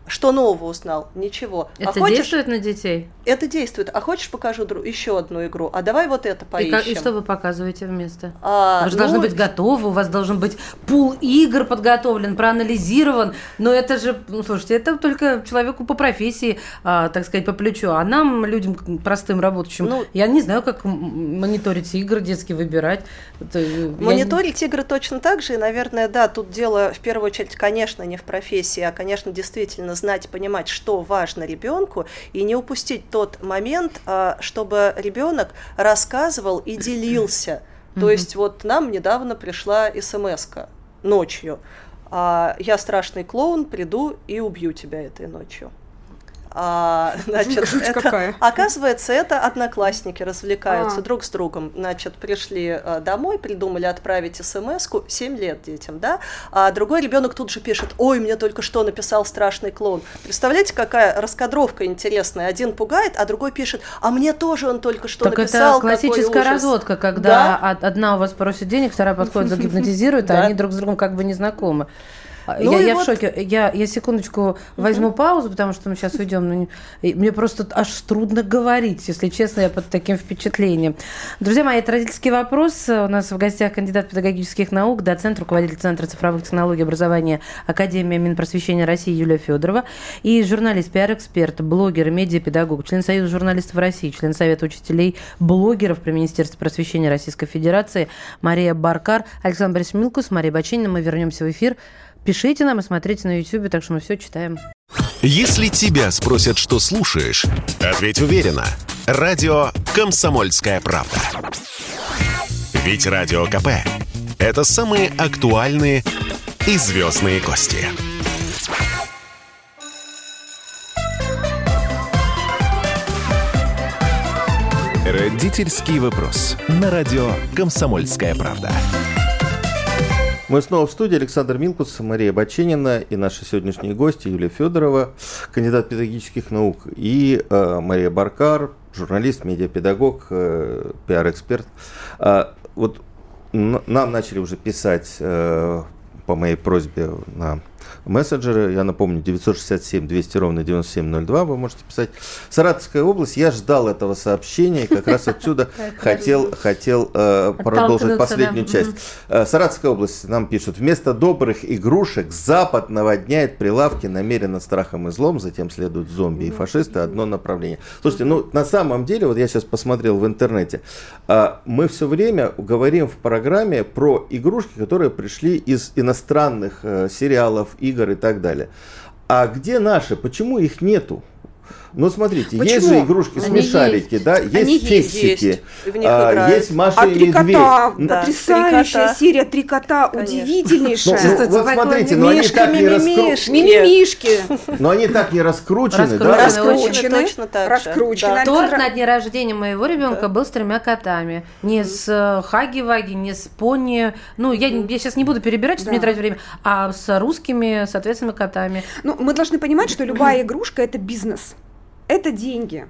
что нового узнал? Ничего. Это а хочешь, действует на детей? это действует. А хочешь покажу дру- еще одну игру? А давай вот это И, поищем. как- и что вы показываете вместо? А, Вы же ну, должны быть готовы, у вас должен быть пул игр подготовлен, проанализирован. Но это же, ну, слушайте, это только человеку по профессии, а, так сказать, по плечу. А нам, людям простым работающим, Ну, я не знаю, как мониторить игры детские, выбирать. Это, я не- Мониторить игры точно так же, и, наверное, да, тут дело в первую очередь, конечно, не в профессии, а, конечно, действительно знать, понимать, что важно ребенку, и не упустить тот момент, а, чтобы ребенок рассказывал и делился. То есть вот нам недавно пришла смс ночью. а, Я страшный клоун, приду и убью тебя этой ночью. А, значит, Жуть это- какая. оказывается, это одноклассники развлекаются А. друг с другом. Значит, пришли а, домой, придумали отправить смс-ку, 7 лет детям, да, а другой ребенок тут же пишет, ой, мне только что написал страшный клоун. Представляете, какая раскадровка интересная. Один пугает, а другой пишет, а мне тоже он только что Так написал, это классическая какой ужас». разводка, когда Да? од- одна у вас просит денег, вторая подходит, загипнотизирует, а они друг с другом как бы не знакомы. Ну я, я вот... в шоке. Я, я секундочку возьму uh-huh. паузу, потому что мы сейчас уйдем. Ну, мне просто аж трудно говорить, если честно, я под таким впечатлением. Друзья мои, это родительский вопрос. У нас в гостях кандидат педагогических наук, доцент, руководитель Центра цифровых технологий и образования Академии Минпросвещения России Юлия Федорова и журналист, пиар-эксперт, блогер, медиапедагог, член Союза журналистов России, член Совета учителей, блогеров при Министерстве просвещения Российской Федерации Мария Баркар, Александр Борисович Милкус, Мария Бачинина. Мы вернемся в эфир. Пишите нам и смотрите на YouTube, так что мы все читаем. Если тебя спросят, что слушаешь, ответь уверенно. Радио «Комсомольская правда». Ведь Радио КП – это самые актуальные и звездные гости. Родительский вопрос. На радио «Комсомольская правда». Мы снова в студии. Александр Минкус, Мария Баченина и наши сегодняшние гости Юлия Федорова, кандидат педагогических наук, и э, Мария Баркар, журналист, медиапедагог, э, пиар-эксперт. Э, вот нам начали уже писать э, по моей просьбе на мессенджеры. Я напомню, 967 200 ровно 9702 вы можете писать. Саратовская область, я ждал этого сообщения, и как раз отсюда хотел, хотел э, продолжить последнюю часть. Э, Саратовская область нам пишут, вместо добрых игрушек Запад наводняет прилавки намеренно страхом и злом, затем следуют зомби и фашисты, одно направление. Слушайте, ну на самом деле, вот я сейчас посмотрел в интернете, э, мы все время говорим в программе про игрушки, которые пришли из иностранных сериалов, игр и так далее. А где наши? Почему их нету? Ну, смотрите, Почему? есть же игрушки Они смешарики, есть. да, есть Они фиксики, есть, а, есть Маша а и три Медведь. Кота, да, потрясающая кота. серия «Три кота», Конечно. удивительнейшая. Ну, ну, вот смотрите, но они так не раскручены. Мимимишки. Но они так не раскручены, да? Раскручены, точно так Раскручены. Торт на дне рождения моего ребенка был с тремя котами. Не с э, Хаги-Ваги, не с Пони. Ну, я, я сейчас не буду перебирать, чтобы не тратить время, а с русскими, соответственно, котами. Ну, мы должны понимать, что любая игрушка – это бизнес это деньги.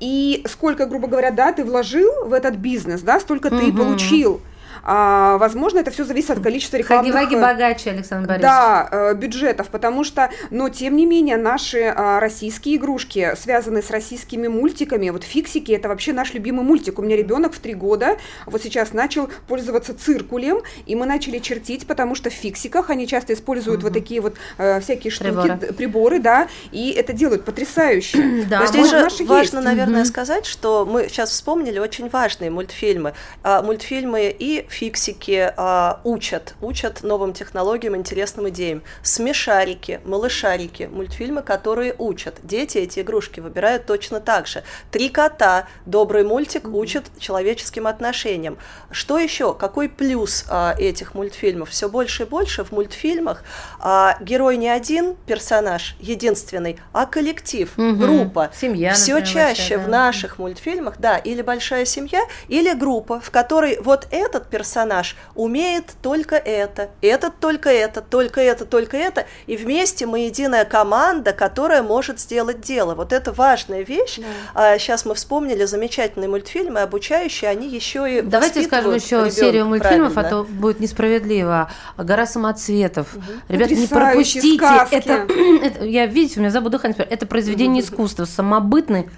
И сколько, грубо говоря, да, ты вложил в этот бизнес, да, столько угу. ты получил. А, возможно, это все зависит от количества рекламных... Хаги-ваги богаче, Александр Борисович. Да, э, бюджетов, потому что, но тем не менее, наши а, российские игрушки связаны с российскими мультиками. Вот фиксики, это вообще наш любимый мультик. У меня ребенок в три года вот сейчас начал пользоваться циркулем, и мы начали чертить, потому что в фиксиках они часто используют угу. вот такие вот э, всякие штуки, приборы. приборы, да, и это делают потрясающе. Да, здесь же важно, есть. наверное, угу. сказать, что мы сейчас вспомнили очень важные мультфильмы. А, мультфильмы и фиксики а, учат, учат новым технологиям, интересным идеям. Смешарики, малышарики, мультфильмы, которые учат. Дети эти игрушки выбирают точно так же. Три кота, добрый мультик, учат человеческим отношениям. Что еще? Какой плюс а, этих мультфильмов? Все больше и больше в мультфильмах а, герой не один персонаж, единственный, а коллектив, угу. группа. Семья. Все чаще да. в наших мультфильмах, да, или большая семья, или группа, в которой вот этот персонаж персонаж умеет только это, этот только это, только это, только это, и вместе мы единая команда, которая может сделать дело. Вот это важная вещь. Да. А, сейчас мы вспомнили замечательные мультфильмы, обучающие, они еще и Давайте скажем еще серию мультфильмов, правильно. а то будет несправедливо. Гора самоцветов. Угу. Ребята, не пропустите. Это, это, я, видите, у меня забуду. Это произведение искусства, самобытный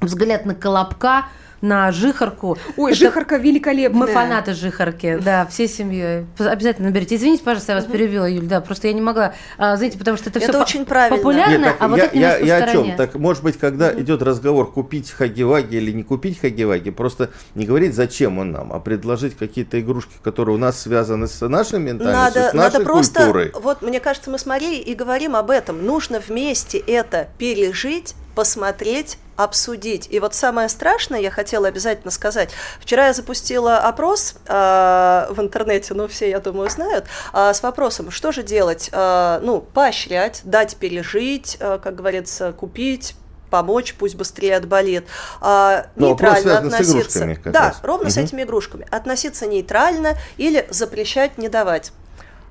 взгляд на колобка, на жихарку. Ой, это... жихарка великолепная. Мы фанаты жихарки, да, всей семьей. Обязательно наберите. Извините, пожалуйста, я вас перебила, Юль, да, просто я не могла, а, знаете, потому что это, это все очень правильно. популярно, Нет, так, а вот я, это я, я о чем? Так, может быть, когда mm идет разговор купить хагиваги или не купить хагиваги, просто не говорить, зачем он нам, а предложить какие-то игрушки, которые у нас связаны с нашей ментальностью, надо, с нашей надо просто, культурой. Вот, мне кажется, мы с Марией и говорим об этом. Нужно вместе это пережить, посмотреть, обсудить. И вот самое страшное, я хотела обязательно сказать. Вчера я запустила опрос э, в интернете, ну все, я думаю, знают, э, с вопросом, что же делать? Э, ну, поощрять, дать пережить, э, как говорится, купить, помочь, пусть быстрее отболит. А, Но нейтрально относиться. да, раз. ровно угу. с этими игрушками. Относиться нейтрально или запрещать не давать.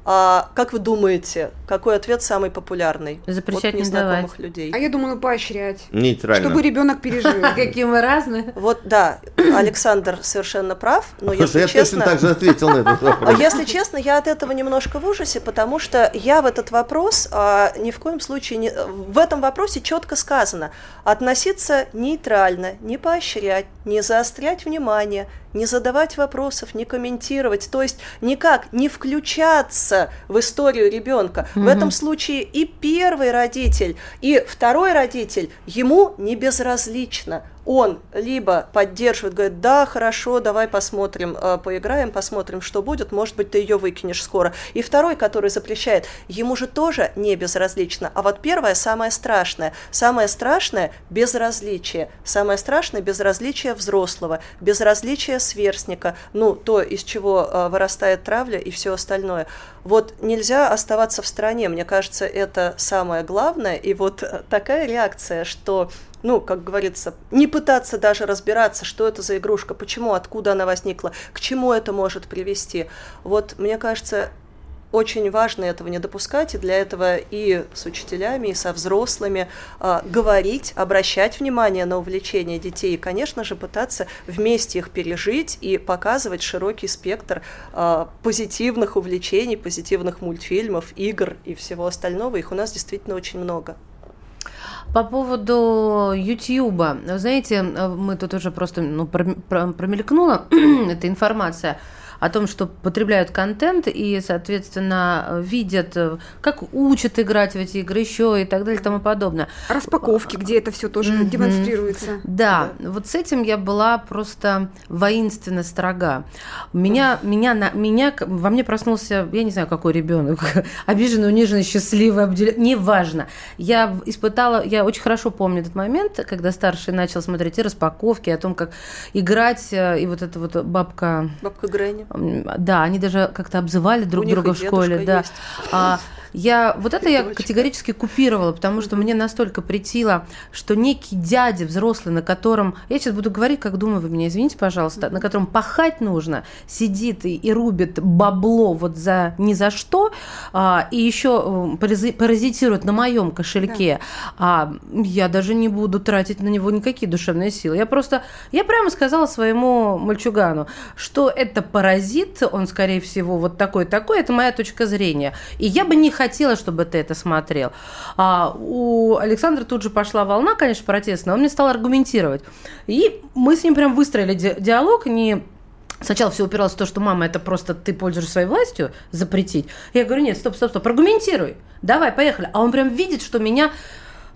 А как вы думаете, какой ответ самый популярный Запрещать от не незнакомых давать. людей? А я думаю, поощрять. Нейтрально. Чтобы ребенок пережил. Какие мы разные. Вот да, Александр совершенно прав, но если я точно честно... так же ответил на этот А вопрос. Если честно, я от этого немножко в ужасе, потому что я в этот вопрос а, ни в коем случае не... В этом вопросе четко сказано относиться нейтрально, не поощрять, не заострять внимание, не задавать вопросов, не комментировать, то есть никак не включаться в историю ребенка. В этом случае и первый родитель, и второй родитель ему не безразлично. Он либо поддерживает, говорит, да, хорошо, давай посмотрим, э, поиграем, посмотрим, что будет, может быть, ты ее выкинешь скоро. И второй, который запрещает, ему же тоже не безразлично. А вот первое самое страшное. Самое страшное – безразличие. Самое страшное – безразличие взрослого, безразличие сверстника, ну, то, из чего э, вырастает травля и все остальное. Вот нельзя оставаться в стороне, мне кажется, это самое главное. И вот э, такая реакция, что ну, как говорится, не пытаться даже разбираться, что это за игрушка, почему, откуда она возникла, к чему это может привести. Вот, мне кажется, очень важно этого не допускать, и для этого и с учителями, и со взрослыми а, говорить, обращать внимание на увлечения детей, и, конечно же, пытаться вместе их пережить и показывать широкий спектр а, позитивных увлечений, позитивных мультфильмов, игр и всего остального. Их у нас действительно очень много. По поводу Ютьюба, знаете, мы тут уже просто ну, промелькнула эта информация о том, что потребляют контент и, соответственно, видят, как учат играть в эти игры еще и так далее и тому подобное. Распаковки, где это все тоже mm-hmm. демонстрируется. Да, да, вот с этим я была просто воинственно строга. Меня, mm-hmm. меня, на, меня, во мне проснулся, я не знаю, какой ребенок, обиженный, униженный, счастливый, обделенный, неважно. Я испытала, я очень хорошо помню этот момент, когда старший начал смотреть и распаковки, о том, как играть, и вот эта вот бабка... Бабка Грэнни. Да, они даже как-то обзывали друг У друга в школе, да. А, я вот это я категорически купировала, потому что мне настолько притило, что некий дядя взрослый, на котором, я сейчас буду говорить, как думаю, вы меня извините, пожалуйста, на котором пахать нужно, сидит и, и рубит бабло вот за ни за что, а, и еще паразитирует на моем кошельке, да. а я даже не буду тратить на него никакие душевные силы. Я просто, я прямо сказала своему мальчугану, что это паразит, он, скорее всего, вот такой-такой, это моя точка зрения. И я бы не хотела, чтобы ты это смотрел. А у Александра тут же пошла волна, конечно, протестная, он мне стал аргументировать. И мы с ним прям выстроили ди- диалог, не Сначала все упиралось в то, что мама, это просто ты пользуешься своей властью запретить. Я говорю, нет, стоп, стоп, стоп, аргументируй. Давай, поехали. А он прям видит, что меня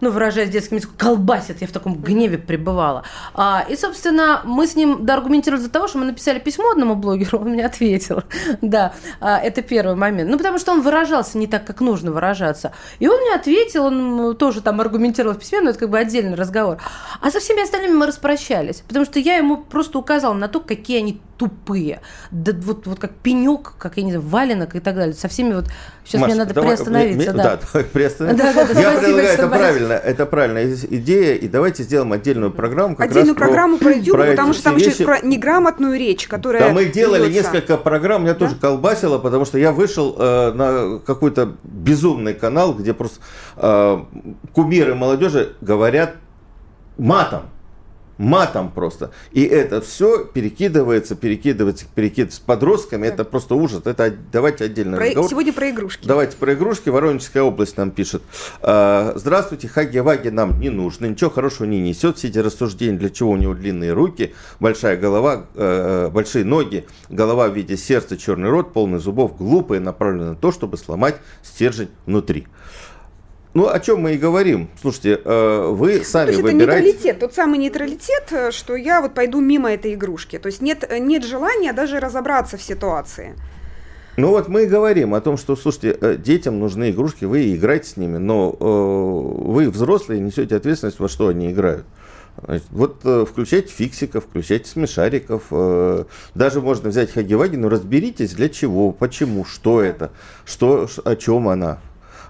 ну, выражаясь детским языком, колбасит, я в таком гневе пребывала. А, и, собственно, мы с ним доаргументировали за того, что мы написали письмо одному блогеру, он мне ответил. да, а, это первый момент. Ну, потому что он выражался не так, как нужно выражаться. И он мне ответил, он тоже там аргументировал в письме, но это как бы отдельный разговор. А со всеми остальными мы распрощались, потому что я ему просто указала на то, какие они тупые. Да вот, вот как пенек, как, я не знаю, валенок и так далее. Со всеми вот... Сейчас Маш, мне надо давай, приостановиться. Ми, да. да, приостановиться. Да, да, да, Я спасибо, предлагаю, это правильно, это правильная идея, и давайте сделаем отдельную программу. Как Отдельную раз программу про, про YouTube, про потому что там все еще вещи. про неграмотную речь, которая Да, мы делали льется. несколько программ, меня тоже колбасило, потому что я вышел э, на какой-то безумный канал, где просто э, кумиры молодежи говорят матом. Матом просто. И это все перекидывается, перекидывается, перекидывается с подростками. Это просто ужас. Это давайте отдельно Про- разговор. Сегодня про игрушки. Давайте про игрушки. Воронежская область нам пишет. «Э, Здравствуйте, Хаги-Ваги нам не нужно, ничего хорошего не несет. Все эти рассуждения, для чего у него длинные руки, большая голова, э, большие ноги, голова в виде сердца, черный рот, полный зубов, глупые, направлены на то, чтобы сломать стержень внутри. Ну, о чем мы и говорим. Слушайте, э, вы То сами есть это выбираете... нейтралитет, тот самый нейтралитет, э, что я вот пойду мимо этой игрушки. То есть нет, нет желания даже разобраться в ситуации. Ну вот мы и говорим о том, что, слушайте, э, детям нужны игрушки, вы играете с ними, но вы, взрослые, несете ответственность, во что они играют. Вот включайте фиксиков, включайте смешариков. даже можно взять Хаги-Ваги, но разберитесь, для чего, почему, что это, что, о чем она.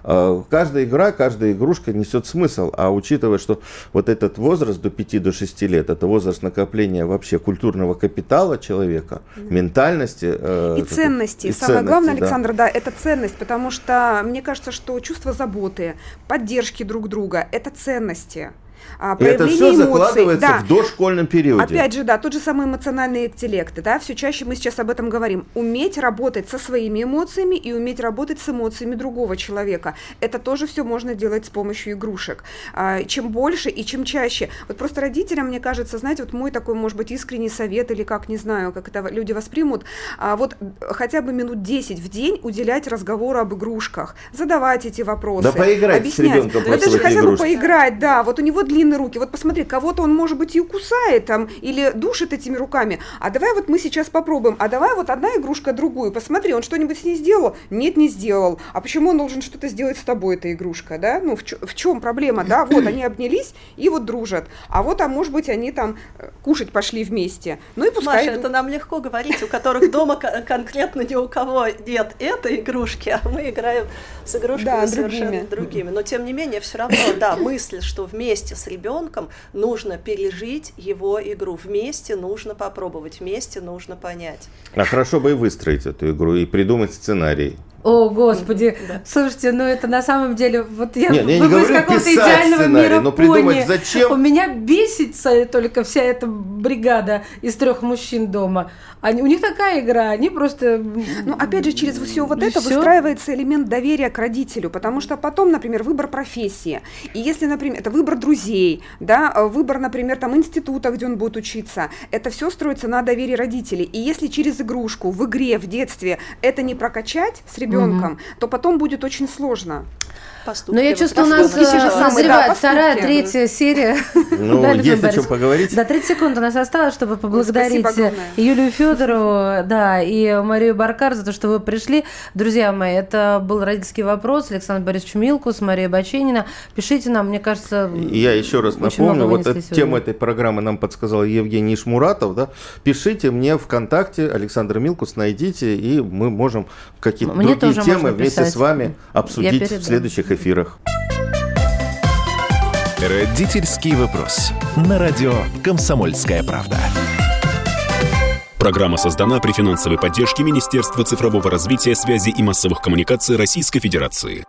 Э, каждая игра, каждая игрушка несет смысл. А учитывая, что вот этот возраст до 5 до 6 лет, это возраст накопления вообще культурного капитала человека, ментальности. Э, и ценности. И Самое ценности, главное, Александр, да. да, это ценность, потому что мне кажется, что чувство заботы, поддержки друг друга – это ценности а, это все эмоций. закладывается да. в дошкольном периоде. Опять же, да, тот же самый эмоциональный интеллект, да, все чаще мы сейчас об этом говорим. Уметь работать со своими эмоциями и уметь работать с эмоциями другого человека. Это тоже все можно делать с помощью игрушек. А, чем больше и чем чаще. Вот просто родителям, мне кажется, знаете, вот мой такой, может быть, искренний совет или как, не знаю, как это люди воспримут, а, вот хотя бы минут 10 в день уделять разговору об игрушках, задавать эти вопросы, да поиграть объяснять. с ребенком Это же хотя бы поиграть, да, вот у него длинные руки. Вот посмотри, кого-то он, может быть, и кусает там, или душит этими руками. А давай вот мы сейчас попробуем. А давай вот одна игрушка другую. Посмотри, он что-нибудь с ней сделал? Нет, не сделал. А почему он должен что-то сделать с тобой, эта игрушка, да? Ну, в, в чем проблема, да? Вот, они обнялись и вот дружат. А вот, а может быть, они там э, кушать пошли вместе. Ну и пускай... Маша, это нам легко говорить, у которых дома конкретно ни у кого нет этой игрушки, а мы играем с игрушками совершенно другими. Но, тем не менее, все равно, да, мысль, что вместе с ребенком нужно пережить его игру. Вместе нужно попробовать, вместе нужно понять. А хорошо бы и выстроить эту игру, и придумать сценарий. О, Господи, да. слушайте, ну это на самом деле, вот я, Нет, я не говорю какого-то идеального мира но придумать зачем? У меня бесится только вся эта бригада из трех мужчин дома. Они, у них такая игра, они просто... Ну, опять же, через все вот это все? выстраивается элемент доверия к родителю, потому что потом, например, выбор профессии. И если, например, это выбор друзей, да, выбор, например, там института, где он будет учиться, это все строится на доверии родителей. И если через игрушку в игре, в детстве это не прокачать с ребенком, угу. то потом будет очень сложно. Поступки. Но я чувствую, у нас назревает да, вторая, третья серия. Ну, есть о чем поговорить. Да, 30 секунд у нас осталось, чтобы поблагодарить Юлию Федорову, да, и Марию Баркар за то, что вы пришли. Друзья мои, это был родительский вопрос. Александр Борисович Милкус, Мария Баченина. Пишите нам, мне кажется, Я еще раз напомню, вот эту тему этой программы нам подсказал Евгений Шмуратов, да. Пишите мне ВКонтакте, Александр Милкус, найдите, и мы можем какие-то другие темы вместе с вами обсудить в следующих эфирах. Родительский вопрос. На радио «Комсомольская правда». Программа создана при финансовой поддержке Министерства цифрового развития, связи и массовых коммуникаций Российской Федерации.